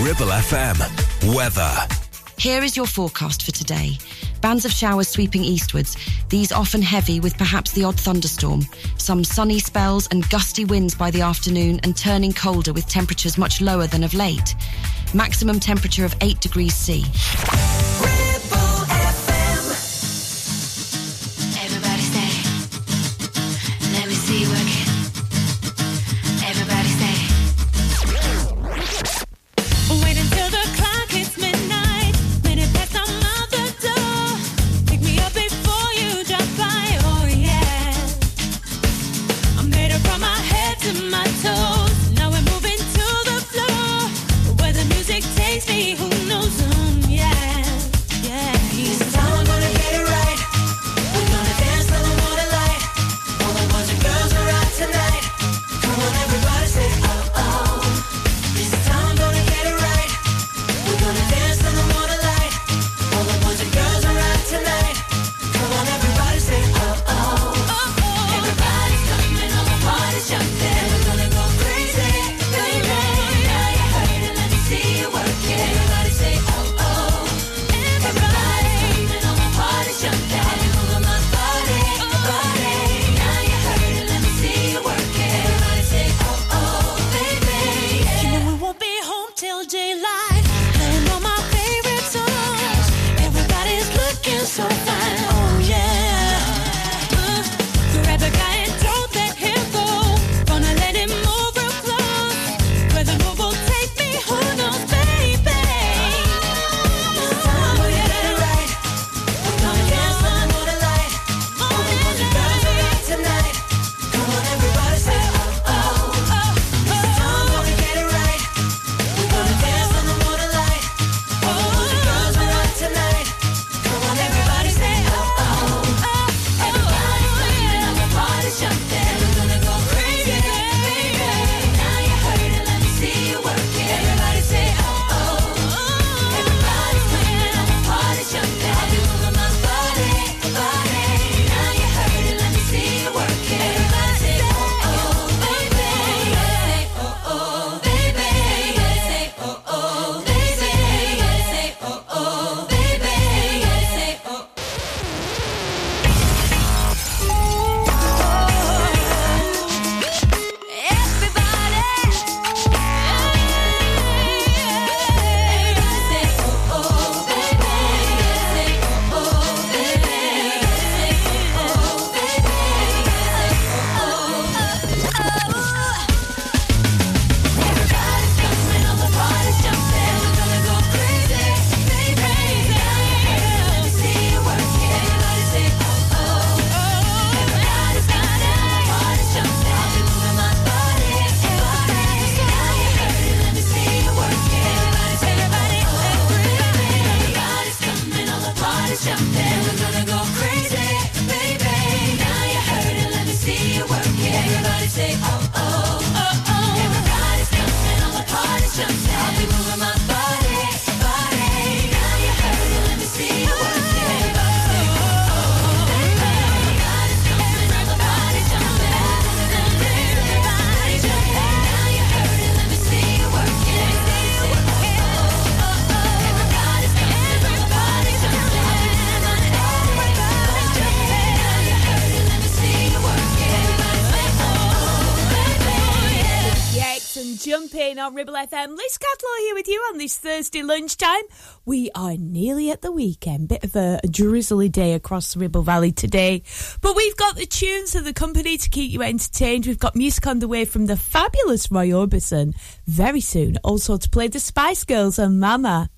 Ribble FM. Weather. Here is your forecast for today. Bands of showers sweeping eastwards, these often heavy with perhaps the odd thunderstorm. Some sunny spells and gusty winds by the afternoon and turning colder with temperatures much lower than of late. Maximum temperature of 8 degrees C. on Ribble FM. Liz Cadlow here with you on this Thursday lunchtime. We are nearly at the weekend. Bit of a drizzly day across the Ribble Valley today. But we've got the tunes of the company to keep you entertained. We've got music on the way from the fabulous Roy Orbison very soon. Also to play the Spice Girls and Mama.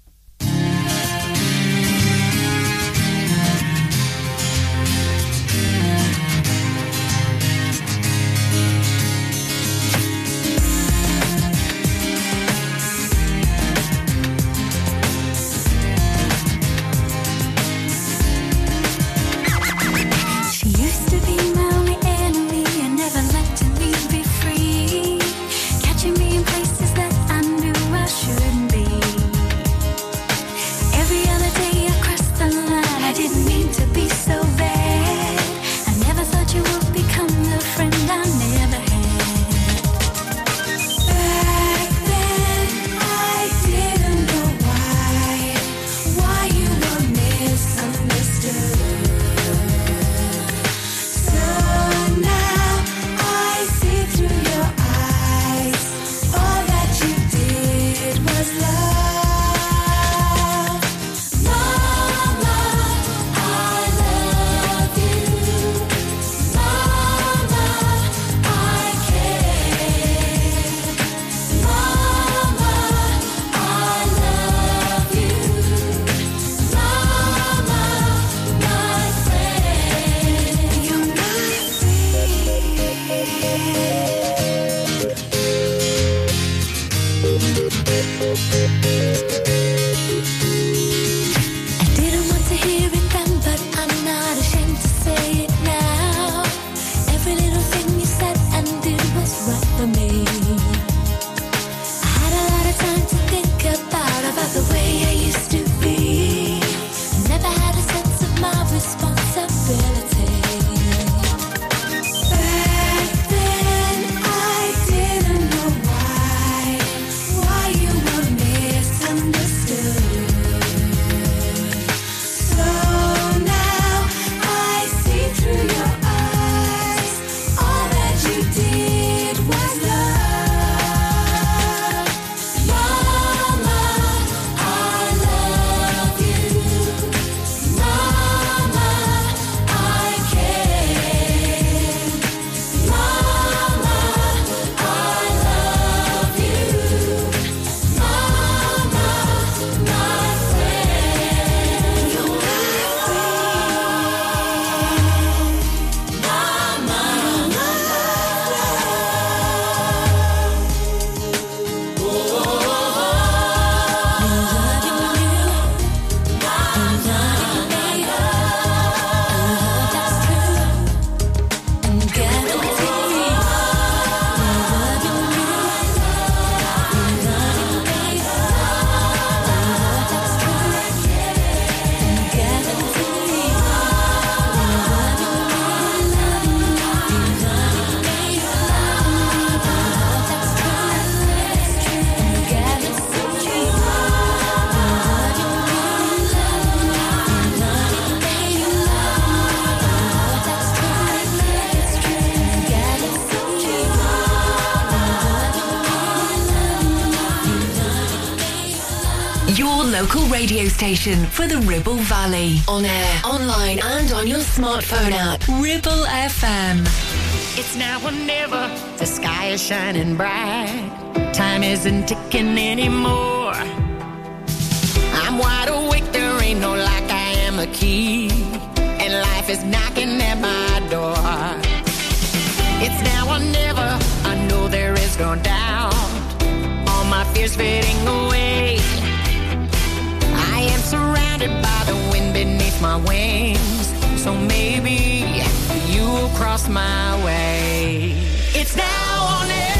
Radio station for the Ribble Valley. On air, online, and on your smartphone app. Ribble FM. It's now or never. The sky is shining bright. Time isn't ticking anymore. I'm wide awake. There ain't no lock. I am a key. And life is knocking at my door. It's now or never. I know there is no doubt. All my fears fading away. Surrounded by the wind beneath my wings. So maybe you will cross my way. It's now or never.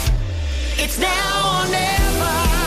It's now or never.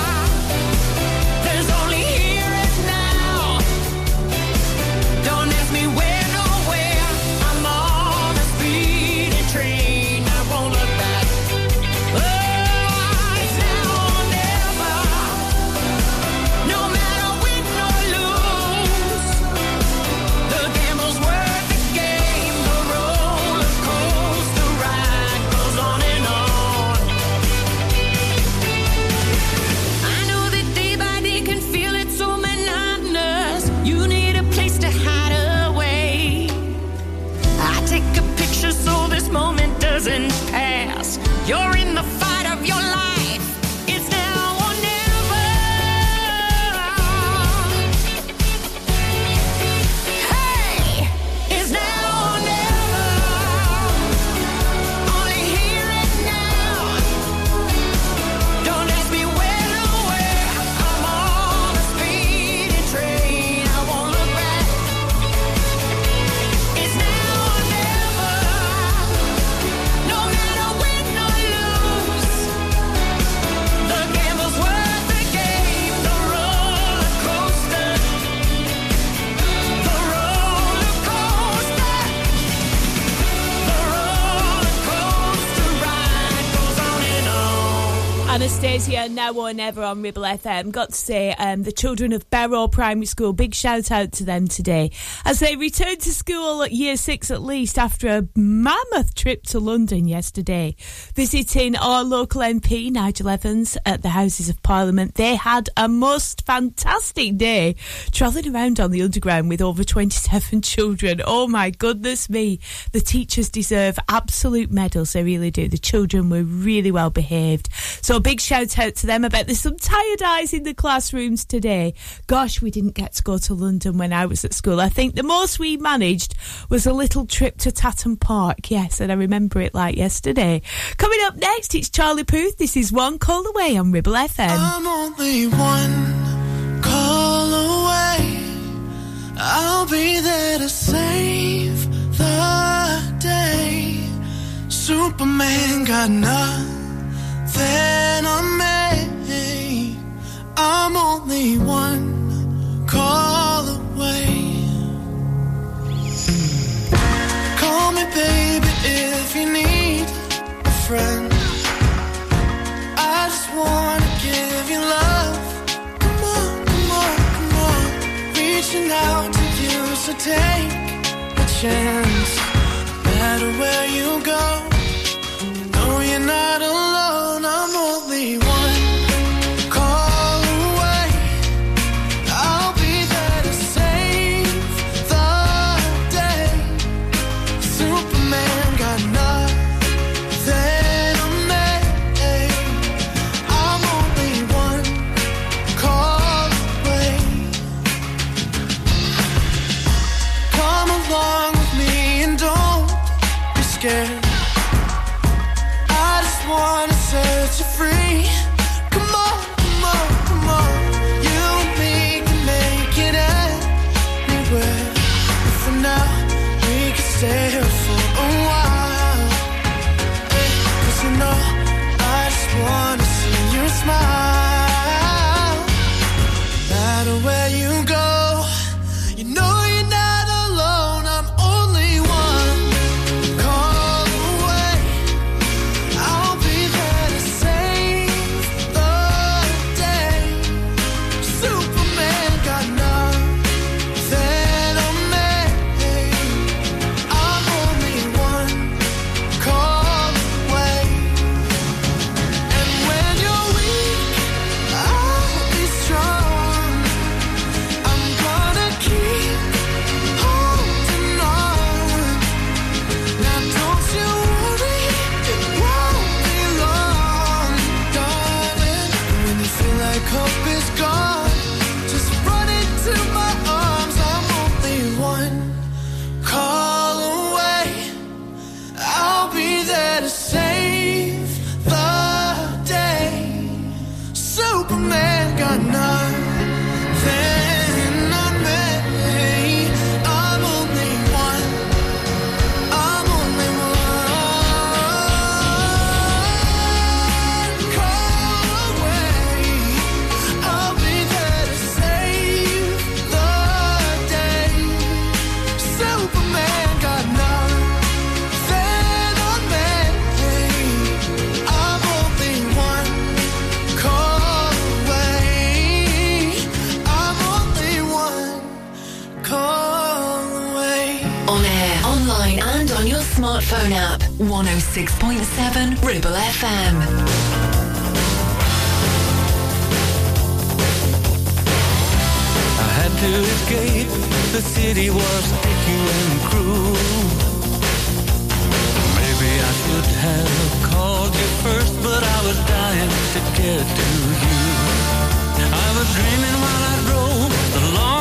Now or never on Ribble FM. Got to say, um, the children of Barrow Primary School, big shout out to them today as they returned to school at year six at least after a mammoth trip to London yesterday. Visiting our local MP, Nigel Evans, at the Houses of Parliament, they had a most fantastic day travelling around on the Underground with over 27 children. Oh my goodness me. The teachers deserve absolute medals, they really do. The children were really well behaved. So a big shout out to them. I bet there's some tired eyes in the classrooms today. Gosh, we didn't get to go to London when I was at school. I think the most we managed was a little trip to Tatton Park. Yes, and I remember it like yesterday. Coming up next, it's Charlie Puth. This is One Call Away on Ribble FM. I'm only one call away. I'll be there to save the day. Superman got nothing on me. I'm only one call away. Call me, baby, if you need a friend. I just wanna give you love. Come on, come on, come on. Reaching out to you, so take a chance. No matter where you go, know you're not alone. To escape. The city was aching and cruel. Maybe I should have called you first, but I was dying to get to you. I was dreaming while I drove the long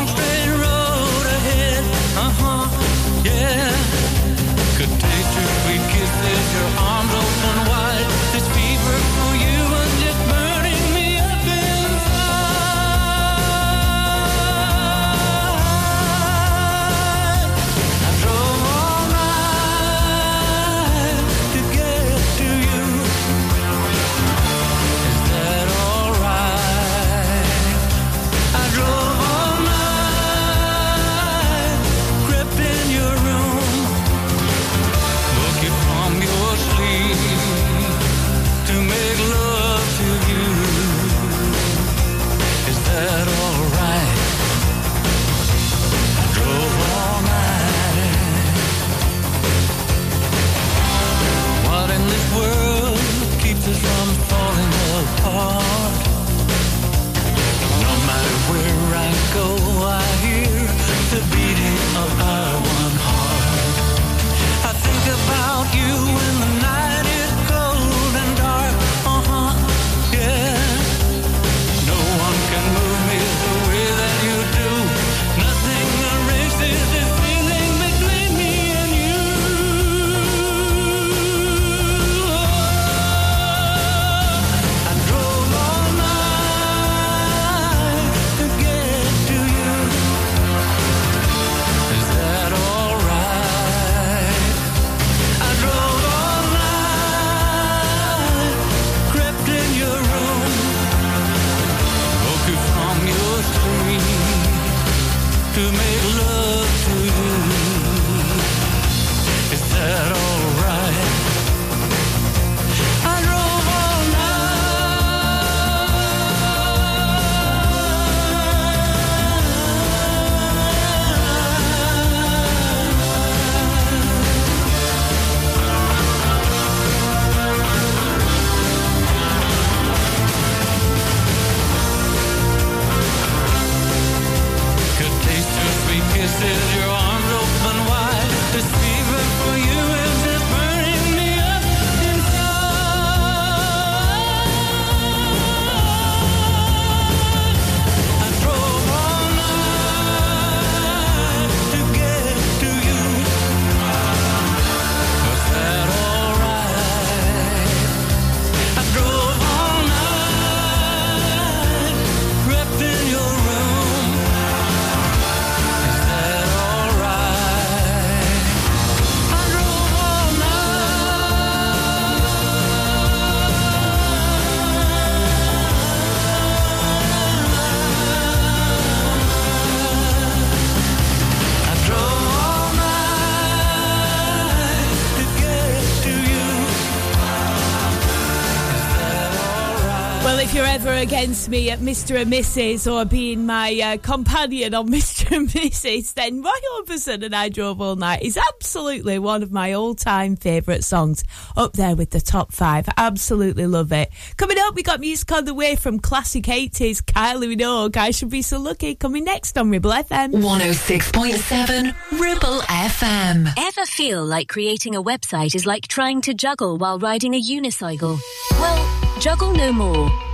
against me at Mr. and Mrs. or being my uh, companion on Mr. and Mrs., then Roy Orbison and I Drove All Night is absolutely one of my all time favourite songs. Up there with the top five. Absolutely love it. Coming up, we got music on the way from classic 80s Kylie Minogue. I should be so lucky. Coming next on Ribble FM. 106.7 Ribble FM. Ever feel like creating a website is like trying to juggle while riding a unicycle? Well, juggle no more.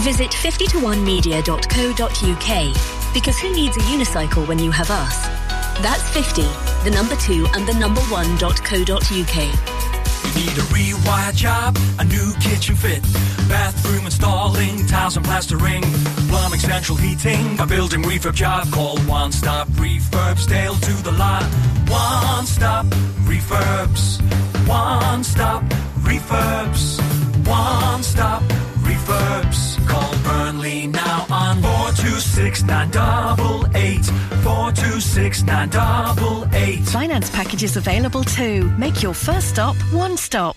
Visit 50to1media.co.uk because who needs a unicycle when you have us? That's 50, the number 2 and the number 1.co.uk. You need a rewire job, a new kitchen fit, bathroom installing, tiles and plastering, plumbing, central heating, a building refurb job. Call One Stop Refurbs, Dale to the lot. One Stop Refurbs, One Stop Refurbs, One Stop Refurbs. Call Burnley now on 426 988, 426 988. Finance packages available too. Make your first stop one stop.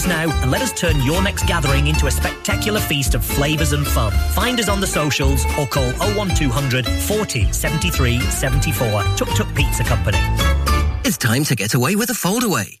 us now and let us turn your next gathering into a spectacular feast of flavours and fun. Find us on the socials or call 01200 40 73 74. Tuk Tuk Pizza Company. It's time to get away with a foldaway.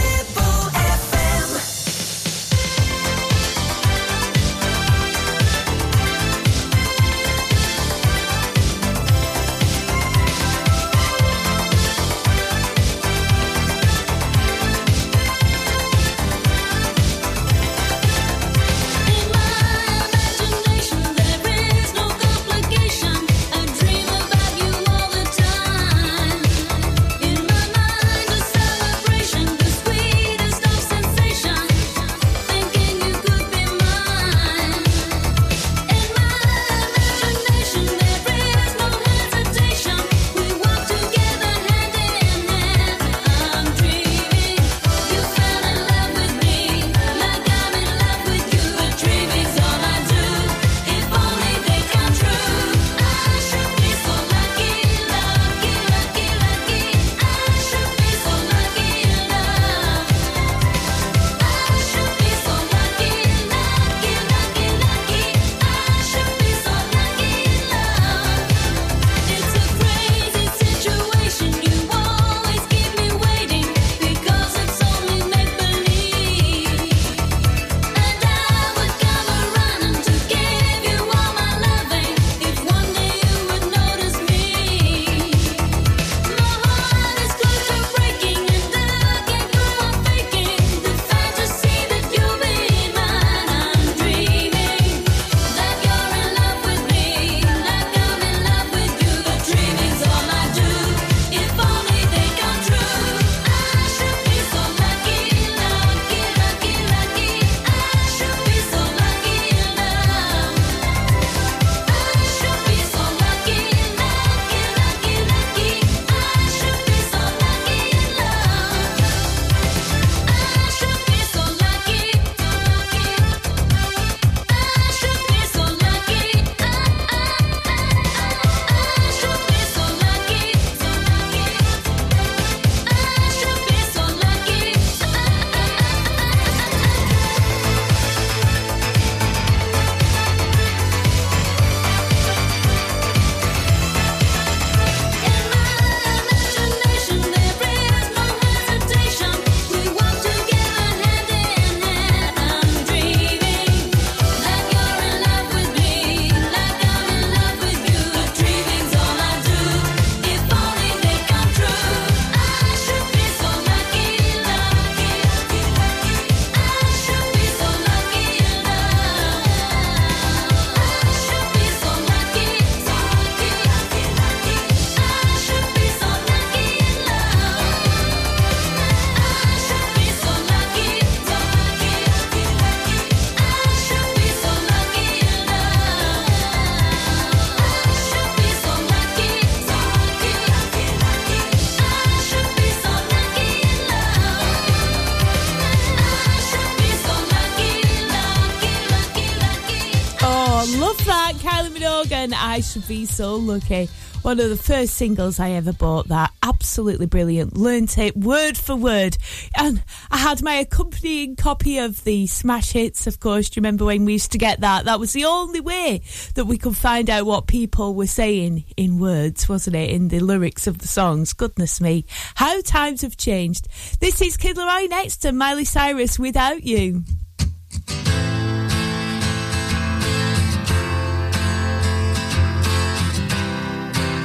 I Should Be So Lucky. One of the first singles I ever bought that. Absolutely brilliant. Learned it word for word. And I had my accompanying copy of the smash hits, of course. Do you remember when we used to get that? That was the only way that we could find out what people were saying in words, wasn't it? In the lyrics of the songs. Goodness me. How times have changed. This is Kid Laroi next to Miley Cyrus without you.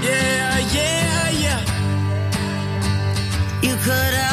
Yeah, yeah, yeah. You could've.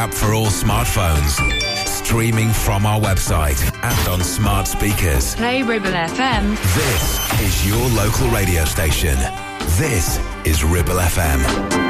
app for all smartphones. Streaming from our website and on smart speakers. Play Ribble FM. This is your local radio station. This is Ribble FM.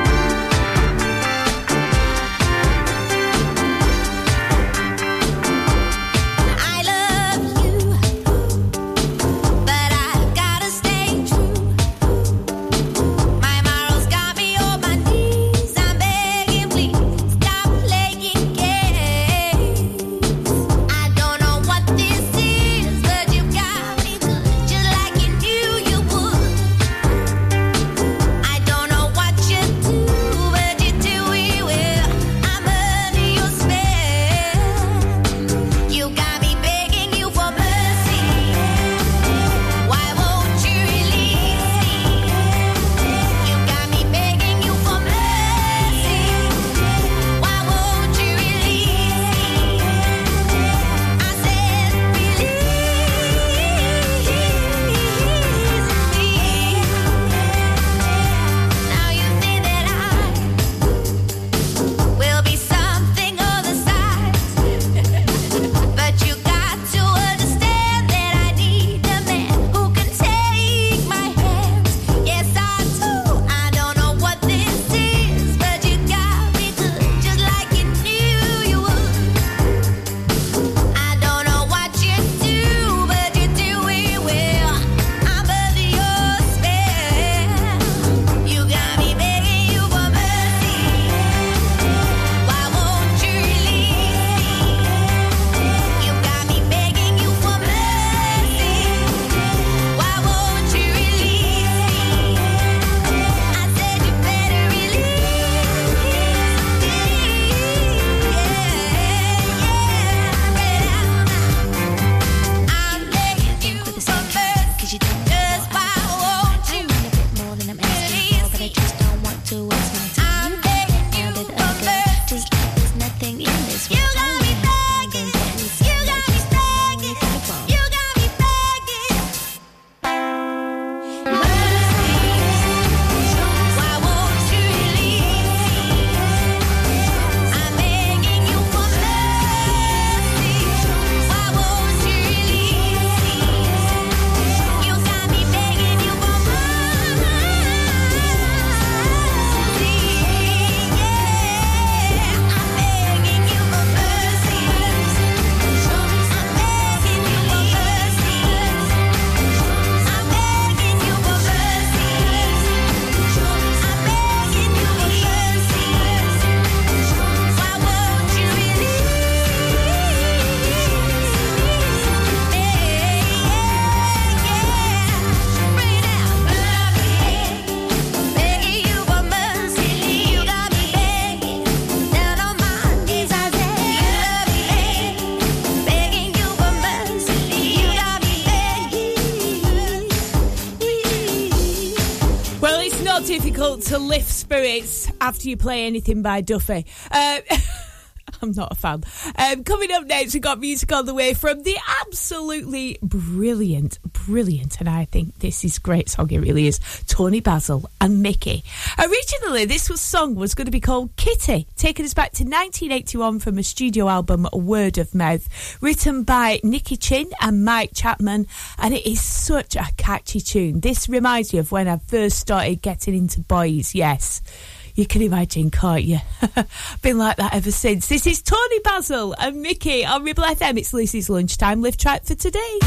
After you play anything by Duffy. Uh, I'm not a fan. Um, coming up next, we've got music on the way from the absolutely brilliant, brilliant, and I think this is great song, it really is, Toni Basil and Mickey. Originally, this was song was going to be called Kitty, taking us back to 1981 from a studio album, Word of Mouth, written by Nicky Chinn and Mike Chapman, and it is such a catchy tune. This reminds me of when I first started getting into boys, yes. You can imagine, can't you? Been like that ever since. This is Toni Basil and Mickey on Ribble FM. It's Lucy's lunchtime live track for today.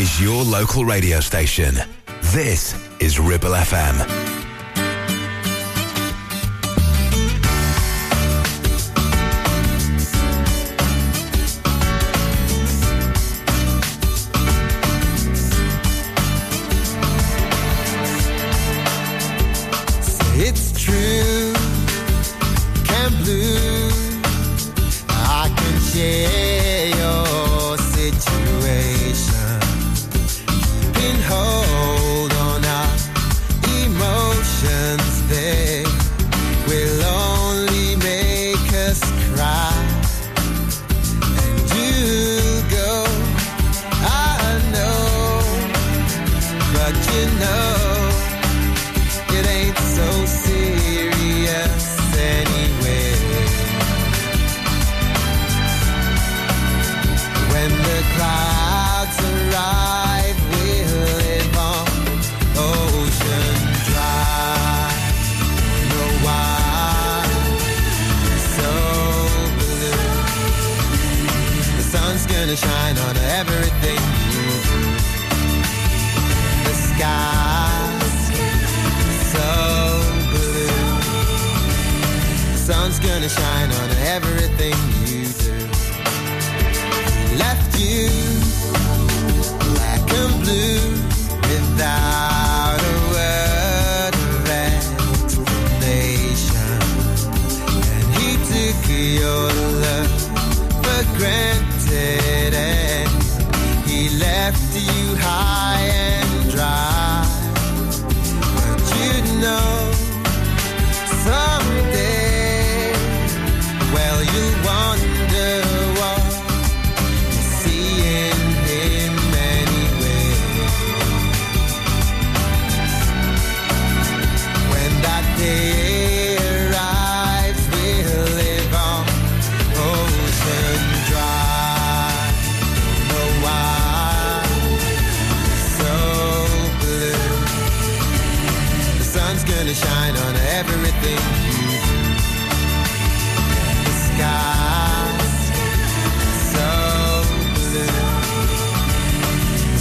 Is your local radio station. This is Ribble FM.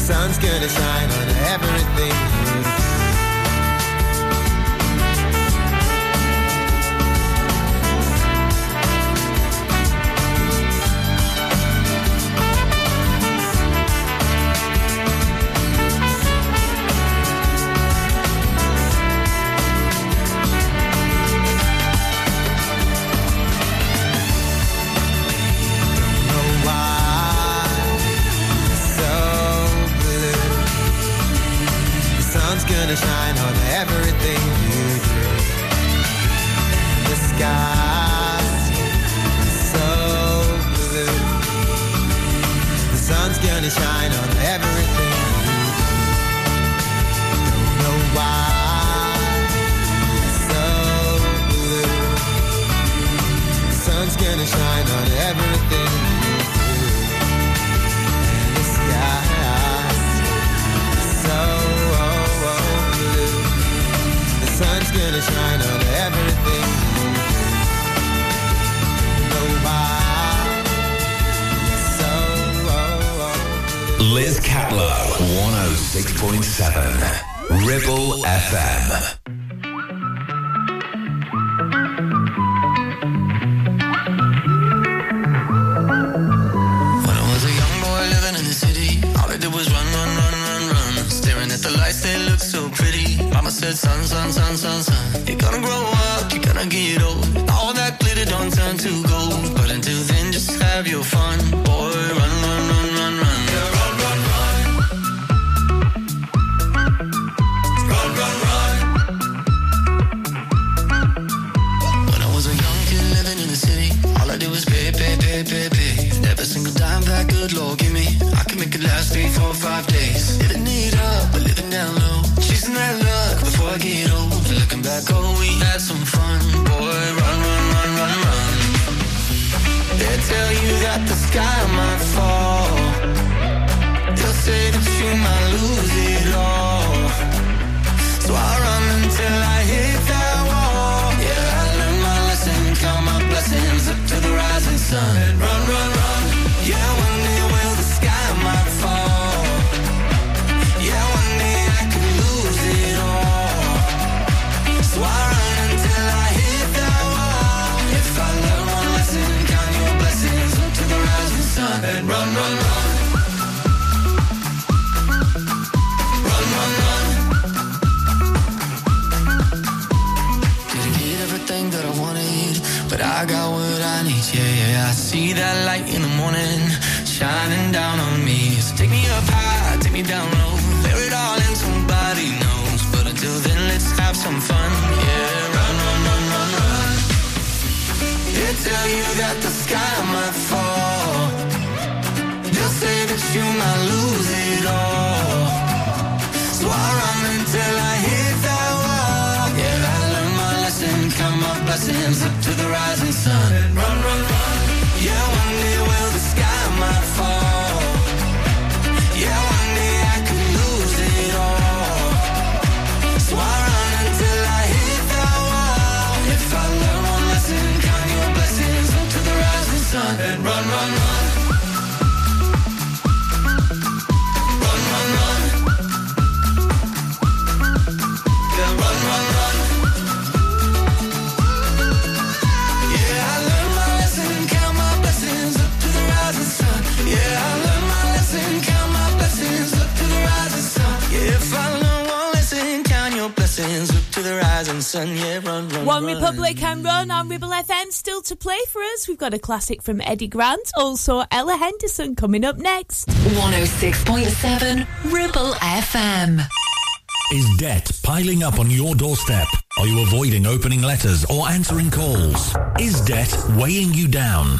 sun's gonna shine on everything when I get old. All that glitter don't turn to gold. But until then, just have your fun. tell you that the sky might fall. They'll say that you might lose it all. So I run until I hit that wall. Yeah, I learned my lesson, count my blessings up to the rising sun. I got what I need, yeah, yeah. I see that light in the morning shining down on me. So take me up high, take me down low, bury it all in somebody knows. But until then, let's have some fun, yeah. Run, run, run, run, run. They tell you that the sky might fall. They'll say that you might lose it all. So I run until I blessings up to the rising sun and run, run, run. One run. And Run on Ribble FM still to play for us. We've got a classic from Eddie Grant, also Ella Henderson coming up next. 106.7 Ribble FM. Is debt piling up on your doorstep? Are you avoiding opening letters or answering calls? Is debt weighing you down?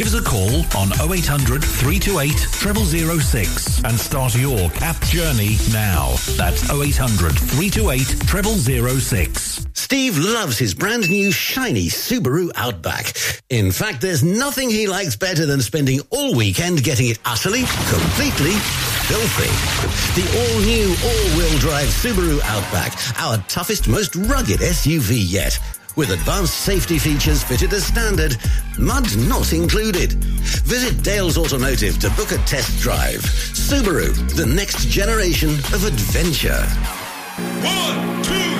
Give us a call on 0800 328 0006 and start your CAP journey now. That's 0800 328 0006. Steve loves his brand new shiny Subaru Outback. In fact, there's nothing he likes better than spending all weekend getting it utterly, completely filthy. The all-new all-wheel drive Subaru Outback, our toughest, most rugged SUV yet. With advanced safety features fitted as standard, mud not included. Visit Dale's Automotive to book a test drive. Subaru, the next generation of adventure. One, two,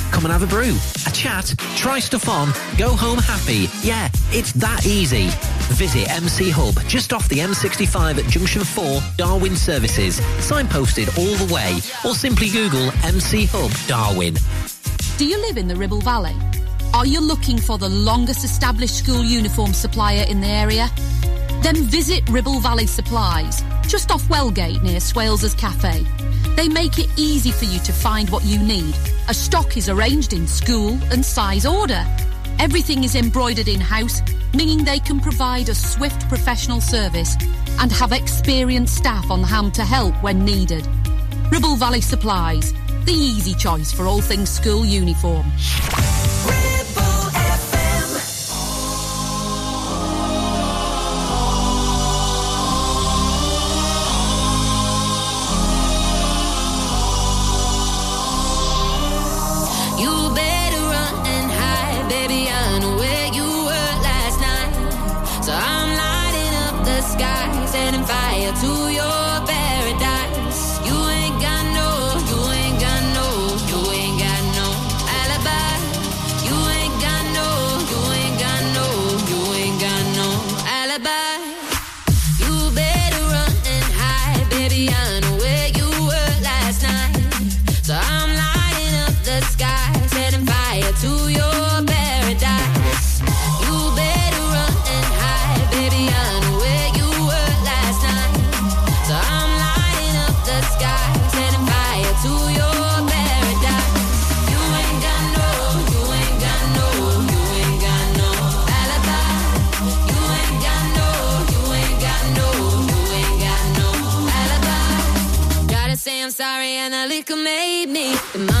come and have a brew, a chat, try stuff on, go home happy. Yeah, it's that easy. Visit MC Hub just off the M65 at Junction 4, Darwin Services, signposted all the way, or simply Google MC Hub Darwin. Do you live in the Ribble Valley? Are you looking for the longest established school uniform supplier in the area? Then visit Ribble Valley Supplies, just off Wellgate near Swales's Cafe. They make it easy for you to find what you need, A stock is arranged in school and size order. Everything is embroidered in-house, meaning they can provide a swift professional service and have experienced staff on hand to help when needed. Ribble Valley Supplies, the easy choice for all things school uniform. Liquor made me.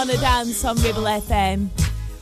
Want to Dance on Ribble FM.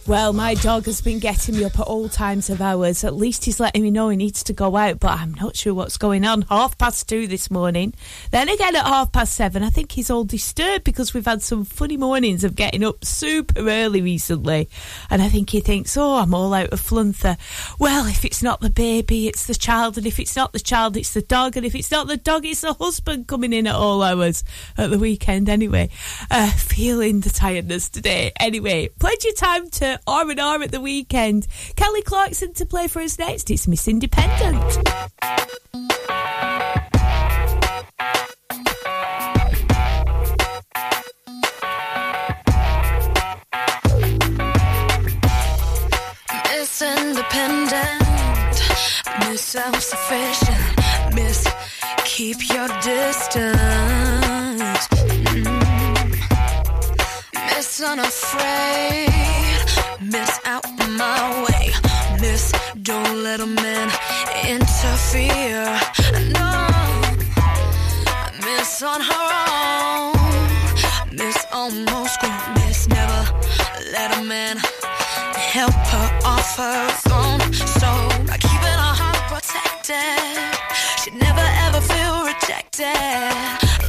Well, my dog has been getting me up at all times of hours. At least he's letting me know he needs to go out, but I'm not sure what's going on. Half past two this morning. Then again at half past seven. I think he's all disturbed because we've had some funny mornings of getting up super early recently. And I think he thinks, oh, I'm all out of flunther. Well, if it's not the baby, it's the child. And if it's not the child, it's the dog. And if it's not the dog, it's the husband coming in at all hours at the weekend anyway. Uh, feeling the tiredness today. Anyway, plenty of time to R&R at the weekend. Kelly Clarkson to play for us next. It's Miss Independent. Miss Independent, Miss Self Sufficient, Miss Keep Your Distance, Mm. Miss Unafraid, Miss out my way. Miss, don't let a man interfere. No, miss on her own. Miss almost grown. Miss never let a man help her off her own. So, by keeping her heart protected, she never ever feel rejected.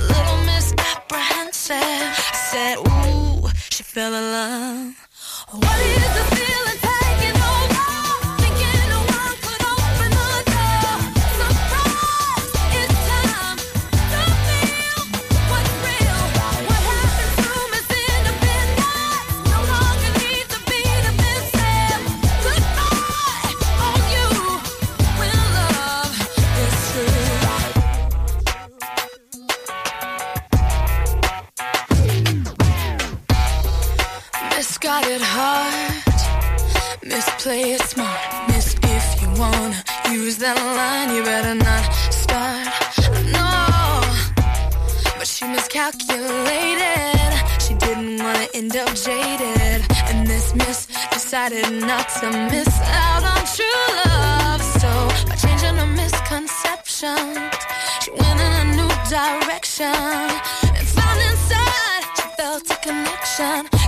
Little Miss apprehensive. said, Ooh, she fell in love. What decided not to miss out on true love. So by changing her misconception, she went in a new direction and found inside she felt a connection.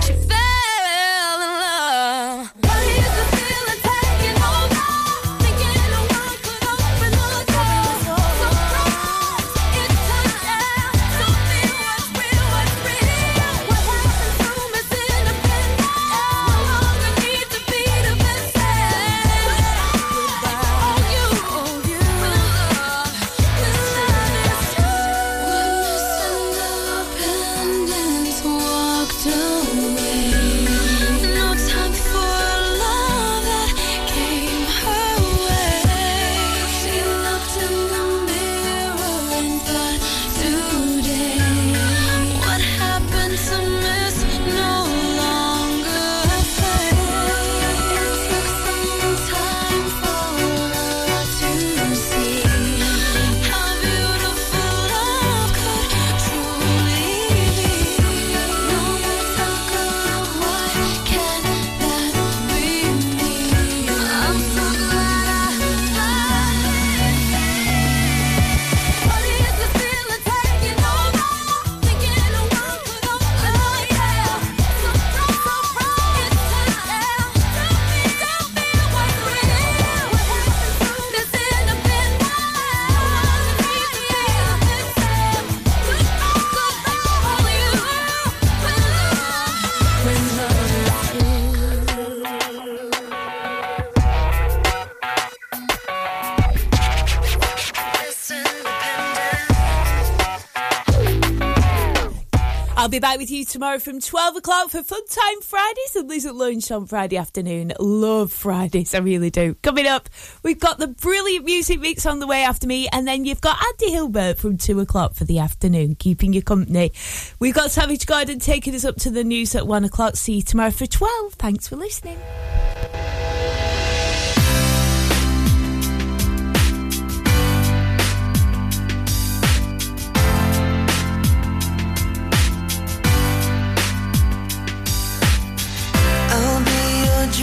be back with you tomorrow from 12 o'clock for Fun Time Fridays and Liz at lunch on Friday afternoon. Love Fridays, I really do. Coming up, we've got the brilliant music mix on the way after me, and then you've got Andy Hilbert from 2 o'clock for the afternoon, keeping you company. We've got Savage Garden taking us up to the news at 1 o'clock. See you tomorrow for 12. Thanks for listening.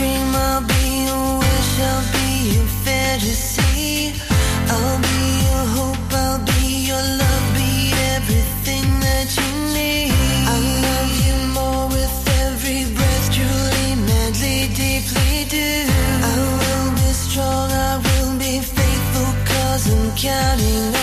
I'll be wish, I'll be fantasy. I'll be your hope, I'll be your love, be everything that you need. I love you more with every breath, truly, madly, deeply do. I will be strong, I will be I'm counting